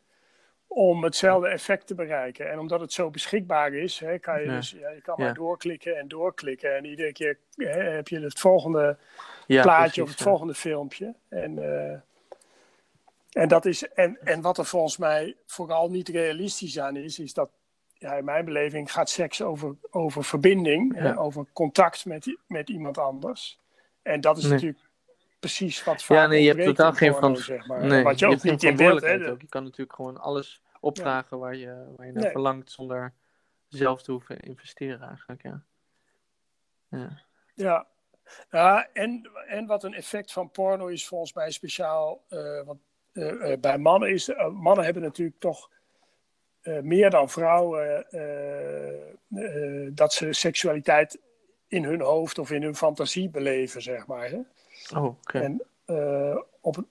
om hetzelfde effect te bereiken. En omdat het zo beschikbaar is, hè, kan je, Ja. dus, ja, je kan Ja. maar doorklikken en doorklikken. En iedere keer hè, heb je het volgende plaatje precies, of het volgende filmpje. En, eh, en, dat is, en, en wat er volgens mij vooral niet realistisch aan is, is dat ja, in mijn beleving gaat seks over, over verbinding, Ja. hè, over contact met, met iemand anders. En dat is Nee. natuurlijk precies wat vaak Ja, nee, je hebt totaal geen verant- zeg maar. Nee, wat je ook niet in beeld, hè. verantwoordelijkheid ook. Je kan natuurlijk gewoon alles opdragen waar, je, waar je naar Nee. verlangt zonder zelf te hoeven investeren eigenlijk. Ja. Ja. Ja, ja en, en wat een effect van porno is volgens mij speciaal wat, eh, bij mannen is. eh, mannen hebben natuurlijk toch eh, meer dan vrouwen eh, eh, dat ze seksualiteit in hun hoofd of in hun fantasie beleven, zeg maar. Hè? Oh, oké. En eh, op,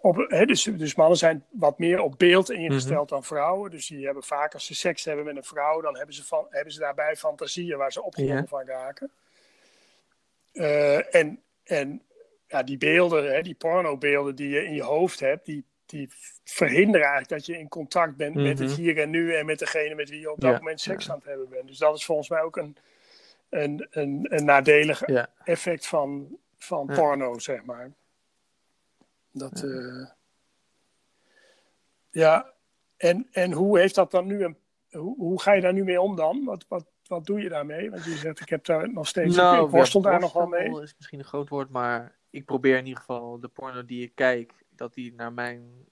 op, hè, dus, dus mannen zijn wat meer op beeld ingesteld Mhm. dan vrouwen. Dus die hebben vaak als ze seks hebben met een vrouw, dan hebben ze, van, hebben ze daarbij fantasieën waar ze opgewonden van raken. Eh, en en ja, die beelden, hè, die pornobeelden die je in je hoofd hebt, die, die verhinderen eigenlijk dat je in contact bent met het Mhm. hier en nu en met degene met wie je op dat Ja, moment seks ja. aan het hebben bent. Dus dat is volgens mij ook een, een, een, een nadelig Ja. effect van, van porno, zeg maar. Dat, ja. ja, en, en hoe heeft dat dan nu een. Hoe, hoe ga je daar nu mee om dan? Wat, wat, wat doe je daarmee? Want je zegt, ik heb daar nog steeds. Nou, ik worstel daar nog wel mee. is misschien een groot woord, maar ik probeer in ieder geval de porno die ik kijk, dat die naar mijn.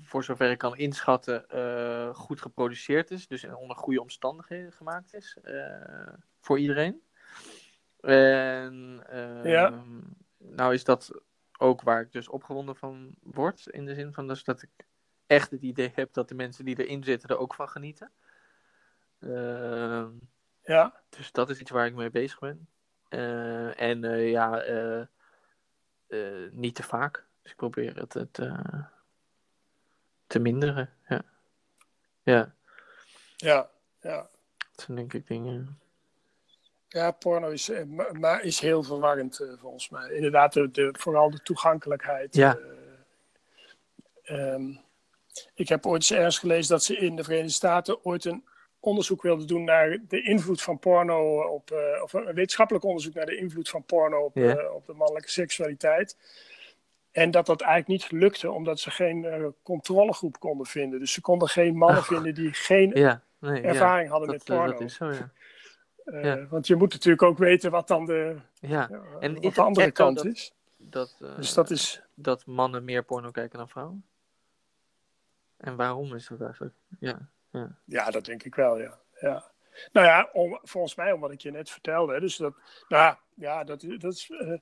Voor zover ik kan inschatten, uh, goed geproduceerd is. Dus onder goede omstandigheden gemaakt is. Uh, voor iedereen. En. Uh, ja. Nou, is dat ook waar ik dus opgewonden van word. In de zin van dus dat ik echt het idee heb dat de mensen die erin zitten er ook van genieten. Uh, ja. Dus dat is iets waar ik mee bezig ben. En uh, ja, niet te vaak. Dus ik probeer het, het te minderen. Ja. Ja. Ja, ja. Dat zijn denk ik dingen. Ja, porno is, maar is heel verwarrend volgens mij. Inderdaad, de, de, vooral de toegankelijkheid. Ja. Um, ik heb ooit eens ergens gelezen dat ze in de Verenigde Staten ooit een onderzoek wilden doen naar de invloed van porno op, uh, of een wetenschappelijk onderzoek naar de invloed van porno op, uh, op de mannelijke seksualiteit. En dat dat eigenlijk niet lukte, omdat ze geen uh, controlegroep konden vinden. Dus ze konden geen mannen vinden die geen ja, nee, ervaring hadden dat, met porno. Dat is zo, ja. Want je moet natuurlijk ook weten wat dan de, ja. en wat de andere kant dat, is. Dat, dus dat is. Dat mannen meer porno kijken dan vrouwen? En waarom is dat eigenlijk? Ja, ja. ja dat denk ik wel, ja. ja. Nou ja, om, volgens mij, om wat ik je net vertelde. Dus dat, nou ja, dat, dat is uh,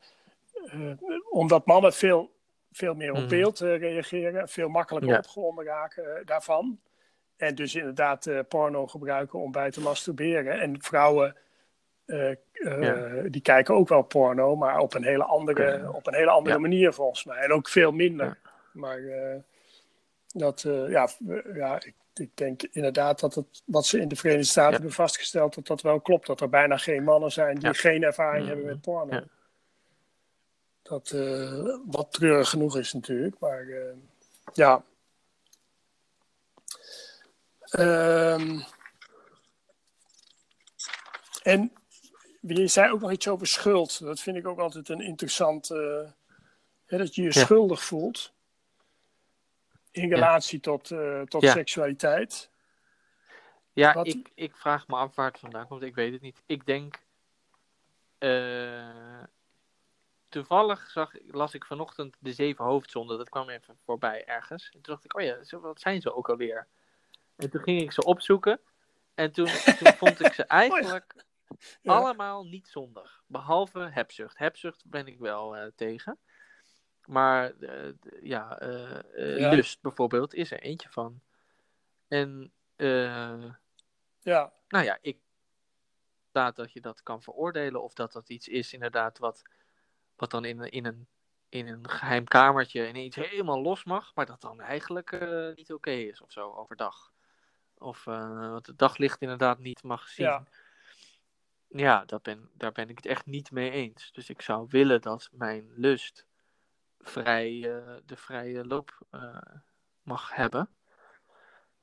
uh, omdat mannen veel, veel meer op Mhm. beeld uh, reageren, veel makkelijker Ja. opgewonden raken daarvan. En dus inderdaad eh, porno gebruiken om bij te masturberen. En vrouwen, eh, eh, Ja. die kijken ook wel porno, maar op een hele andere, op een hele andere Ja. manier volgens mij. En ook veel minder. Maar eh, dat, eh, ja, ja ik, ik denk inderdaad dat het, wat ze in de Verenigde Staten hebben vastgesteld, dat dat wel klopt. Dat er bijna geen mannen zijn die geen ervaring Mhm. hebben met porno. Dat eh, wat treurig genoeg is natuurlijk, maar eh, ja. Ehm, en je zei ook nog iets over schuld. Dat vind ik ook altijd een interessant. eh, hè, dat je je Ja. schuldig voelt. In relatie tot, eh, tot seksualiteit. Ja, Wat- ik, ik vraag me af waar het vandaan komt. Ik weet het niet. Ik denk. eh, toevallig zag, las ik vanochtend de zeven hoofdzonden. Dat kwam even voorbij ergens. En toen dacht ik, oh ja, zo- wat zijn ze ook alweer? En toen ging ik ze opzoeken. En toen, toen vond ik ze [laughs] eigenlijk Ja. allemaal niet zondig. Behalve hebzucht. Hebzucht ben ik wel eh, tegen. Maar eh, ja, eh, eh, Ja. lust bijvoorbeeld is er eentje van. En eh, Ja, nou ja, ik inderdaad dat je dat kan veroordelen of dat dat iets is inderdaad wat, wat dan in, een- in, een, in een geheim kamertje ineens helemaal los mag, maar dat dan eigenlijk niet oké is of zo overdag. Of wat het daglicht inderdaad niet mag zien. Ja. Ja, dat ben, daar ben ik het echt niet mee eens. Dus ik zou willen dat mijn lust vrij, eh, de vrije loop eh, mag hebben.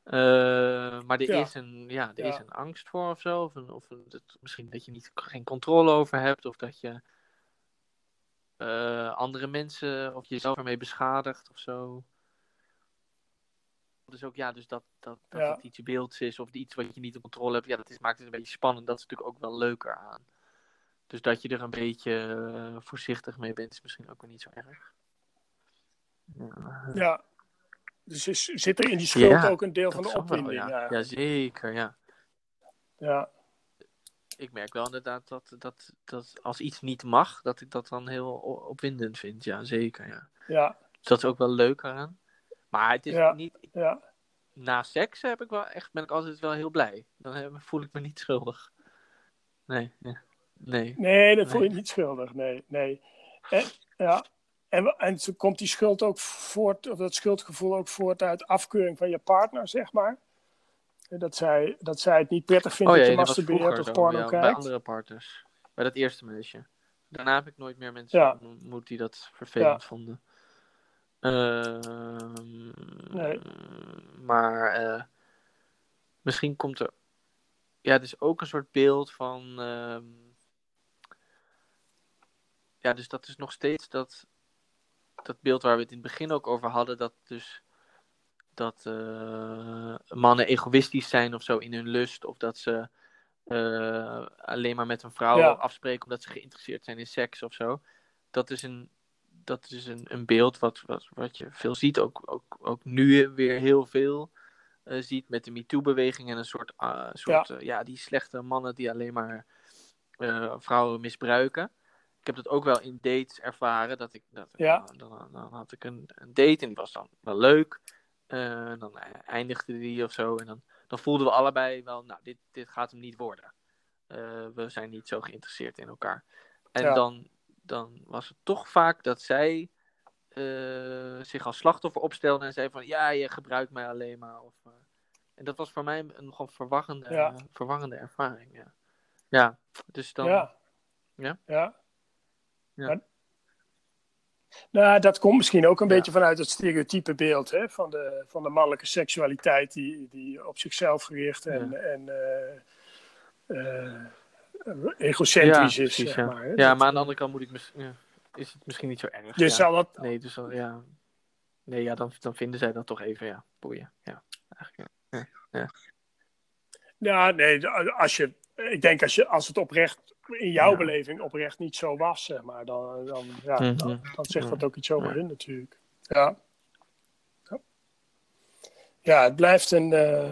Eh, maar er, Ja. is, een, ja, er is een angst voor of zo. Of, een, of een- dat, misschien dat je niet, geen controle over hebt. Of dat je andere mensen of jezelf ermee beschadigt of zo. Dus ook ja, dus dat, dat, dat Ja. het iets beelds is of iets wat je niet in controle hebt. Ja, dat is, maakt het een beetje spannend. Dat is natuurlijk ook wel leuker aan. Dus dat je er een beetje voorzichtig mee bent, is misschien ook weer niet zo erg. Ja. Dus is, zit er in die schuld Ja, ook een deel van de wel, opwinding? ja. Ja. ja, zeker, ja. Ja. Ik merk wel inderdaad dat, dat, dat als iets niet mag, dat ik dat dan heel opwindend vind. Ja, zeker, ja. Ja. Dus dat is ook wel leuk aan. Maar het is Ja. niet... Ja. Na seks heb ik wel echt, ben ik altijd wel heel blij. Dan voel ik me niet schuldig. Nee, ja. nee. Nee, dat voel je Nee. niet schuldig. Nee, nee. En, ja. En, en zo komt die schuld ook voort, of dat schuldgevoel ook voort uit afkeuring van je partner, zeg maar. Dat zij, dat zij het niet prettig vindt Oh dat je masturbeert of porno ja, bij andere partners. Bij dat eerste meisje. Daarna heb ik nooit meer mensen Ja. ontmoet die dat vervelend Ja. vonden. Ehm, Nee. Maar eh, misschien komt er. Ja, het is ook een soort beeld van. ehm, Ja, dus dat is nog steeds dat. Dat beeld waar we het in het begin ook over hadden, dat dus dat eh, mannen egoïstisch zijn of zo in hun lust, of dat ze eh, alleen maar met een vrouw Ja. afspreken omdat ze geïnteresseerd zijn in seks of zo. Dat is een, dat is een, een beeld wat, wat, wat je veel ziet, ook, ook, ook nu weer heel veel eh, ziet met de MeToo-beweging en een soort, ah, soort ja. ja, die slechte mannen die alleen maar vrouwen misbruiken. Ik heb dat ook wel in dates ervaren. Dat ik, dat, Ja. dan, dan, dan had ik een, een date en die was dan wel leuk. Eh, dan eindigde die of zo. En dan, dan voelden we allebei wel, nou, dit, dit gaat hem niet worden. Eh, we zijn niet zo geïnteresseerd in elkaar. En Ja. dan, dan was het toch vaak dat zij eh, zich als slachtoffer opstelde en zei van, ja, je gebruikt mij alleen maar. Of, eh, en dat was voor mij een nogal verwarrende, Ja. verwarrende ervaring. Ja. ja, dus dan... Ja. Ja? Ja. Ja. Nou, dat komt misschien ook een Ja. beetje vanuit het stereotype beeld hè, van, de, van de mannelijke seksualiteit, die, die op zichzelf gericht en, en eh, eh, egocentrisch is. precies, zeg ja. maar, hè. ja, Dat, maar aan de andere kant moet ik ja, is het misschien niet zo erg. Dus ja. zal dat, Nee, dus dan, ja. Nee, ja, dan, dan vinden zij dat toch even, ja, boeien. Ja, eigenlijk, ja. Ja, nee, als je, ik denk als, je, als het oprecht, in jouw Ja. beleving oprecht niet zo was, zeg maar, dan, dan, ja, Mhm. dan, dan zegt dat ook iets over Ja. hun natuurlijk. Ja. Ja. Ja, het blijft een, eh,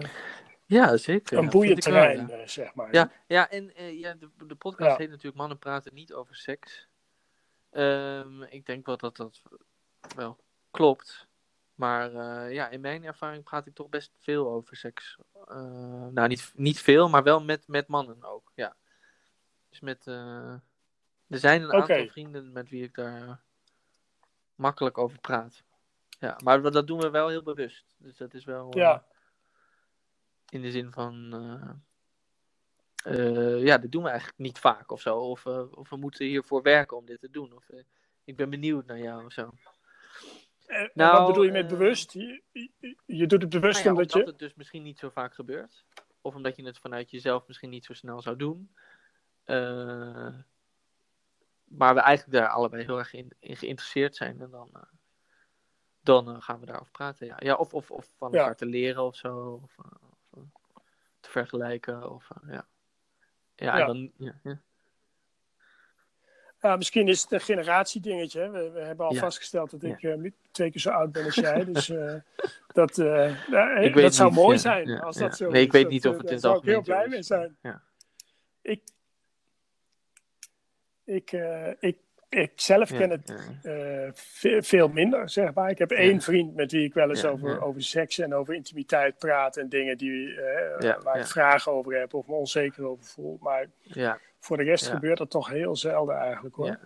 Ja, zeker. een boeiend wel, terrein, ja. eh, zeg maar. Ja, ja en eh, ja, de, de podcast Ja. heet natuurlijk Mannen praten niet over seks. Ehm, ik denk wel dat dat wel klopt. Maar eh, ja, in mijn ervaring praat ik toch best veel over seks. Eh, nou, niet, niet veel, maar wel met, met mannen ook. Ja. Dus met. eh, er zijn een aantal vrienden met wie ik daar makkelijk over praat. Ja, maar dat doen we wel heel bewust. Dus dat is wel. Ja. in de zin van. ja, dat doen we eigenlijk niet vaak of zo. Of, of we moeten hiervoor werken om dit te doen. Of ik ben benieuwd naar jou of zo. Nou, wat bedoel je met eh, bewust? Je, je, je doet het bewust Nou ja, omdat omdat je... het dus misschien niet zo vaak gebeurt. Of omdat je het vanuit jezelf misschien niet zo snel zou doen. Eh, maar we eigenlijk daar allebei heel erg in, in geïnteresseerd zijn. En dan, eh, dan gaan we daarover praten. Ja. Ja, of, of, of van Ja. elkaar te leren of zo. Of, of, te vergelijken. Of, ja. Ja, en dan, ja, ja. Ja, misschien is het een generatiedingetje. We, we hebben al Ja. vastgesteld dat ik eh, twee keer zo oud ben als jij. dus eh, [laughs] dat, eh, nou, dat zou mooi zijn als dat zo Nee, ik weet niet of het in zou ik heel blij mee zijn. Ja. Ik, ik, ik, ik zelf ken het ve- veel minder, zeg maar. Ik heb één vriend met wie ik wel eens over, over seks en over intimiteit praat en dingen die, waar ik vragen over heb of me onzeker over voel. Maar ja, voor de rest Ja. gebeurt dat toch heel zelden eigenlijk hoor. Ja.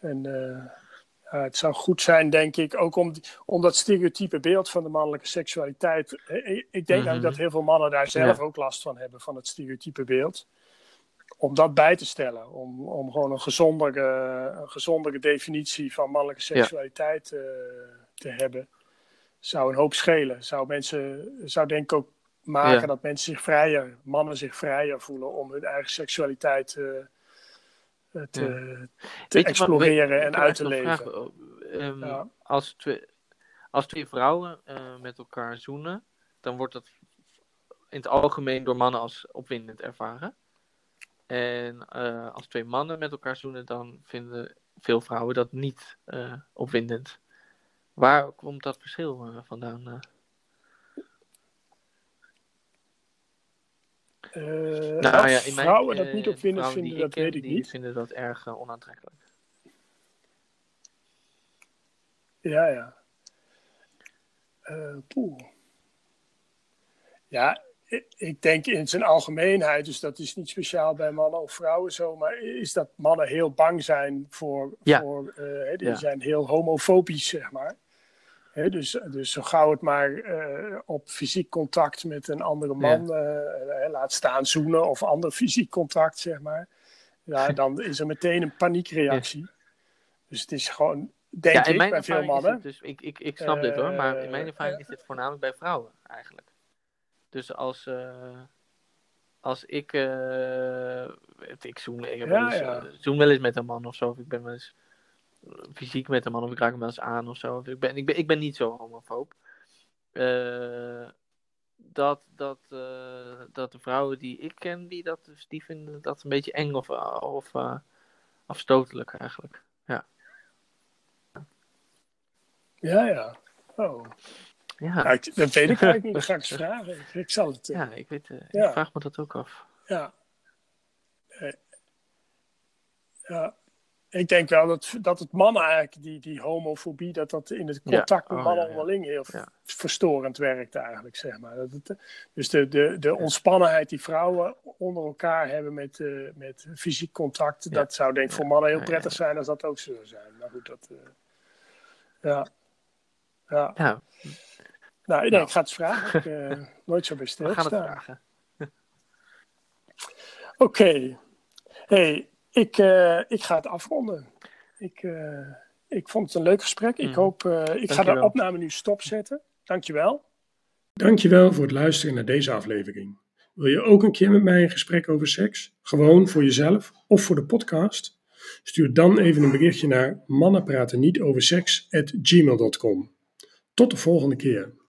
En eh, het zou goed zijn, denk ik, ook om, om dat stereotype beeld van de mannelijke seksualiteit. Ik, ik denk Mhm. ook dat heel veel mannen daar zelf ook last van hebben, van het stereotype beeld. Om dat bij te stellen, om, om gewoon een gezondere, een gezondere definitie van mannelijke seksualiteit eh, te hebben, zou een hoop schelen. Zou mensen, zou denk ik ook maken Ja. dat mensen zich vrijer, mannen zich vrijer voelen om hun eigen seksualiteit eh, eh, te, te wat- exploreren weet- en uit te leven. vraag. Ehm, Ja. als, twee, als twee vrouwen eh, met elkaar zoenen, dan wordt dat in het algemeen door mannen als opwindend ervaren. En als twee mannen met elkaar zoenen, dan vinden veel vrouwen dat niet opwindend. Waar komt dat verschil vandaan? eh? Eh, Nou of ja, in mijn, vrouwen dat eh, niet opwindend vrouwen vinden, dat ken, weet ik die niet. vinden dat erg eh, onaantrekkelijk. Ja, ja. Eh, poeh. Ja, ik, denk in zijn algemeenheid, dus dat is niet speciaal bij mannen of vrouwen zo, maar is dat mannen heel bang zijn voor, Ja. voor eh, hè, die Ja. zijn heel homofobisch, zeg maar. Dus, dus zo gauw het maar eh, op fysiek contact met een andere man, eh, laat staan zoenen of ander fysiek contact, zeg maar. Ja, [laughs] dan is er meteen een paniekreactie. Dus het is gewoon, denk ja, in ik, mijn bij veel mannen. dus, ik, ik, ik snap dit hoor, maar in mijn Eh, ervaring is dit voornamelijk bij vrouwen eigenlijk. Dus als, als ik, ik zoen, ik heb wel eens, zoen wel eens met een man of zo, of ik ben wel eens fysiek met een man of ik raak hem wel eens aan of zo. Ik ben, ik ben, ik ben niet zo homofoob. Eh, dat, dat, eh, dat de vrouwen die ik ken, die, dat, dus die vinden dat een beetje eng of, of eh, afstotelijk eigenlijk. Ja. Ja, ja. Oh. Ja. Nou, ik, dat weet ik eigenlijk niet. Dat ga ik [laughs] vragen. Ik, zal het. Ja, ik, weet, Ja. ik vraag me dat ook af. Ja. Ja. Ik denk wel dat, dat het mannen eigenlijk, die, die homofobie, dat dat in het Ja. contact met Oh, mannen ja. onderling heel Ja. verstorend werkt eigenlijk, zeg maar. Dat het, dus de, de, de ontspannenheid die vrouwen onder elkaar hebben met, eh, met fysiek contact, dat zou denk ik voor mannen heel prettig zijn als dat ook zou zijn. Maar goed, dat... eh, ja. Ja. Nou, nee, Nou. ik ga het vragen. Ik, eh, [laughs] nooit zo bij we gaan het stilstaan. vragen. [laughs] Oké. Hey, ik, eh, ik ga het afronden. Ik, eh, ik vond het een leuk gesprek. Ik Mhm. hoop, eh, ik ga de opname nu stopzetten. Dankjewel. Dankjewel voor het luisteren naar deze aflevering. Wil je ook een keer met mij een gesprek over seks? Gewoon voor jezelf of voor de podcast? Stuur dan even een berichtje naar mannenpraten niet over seks@gmail.com. Tot de volgende keer.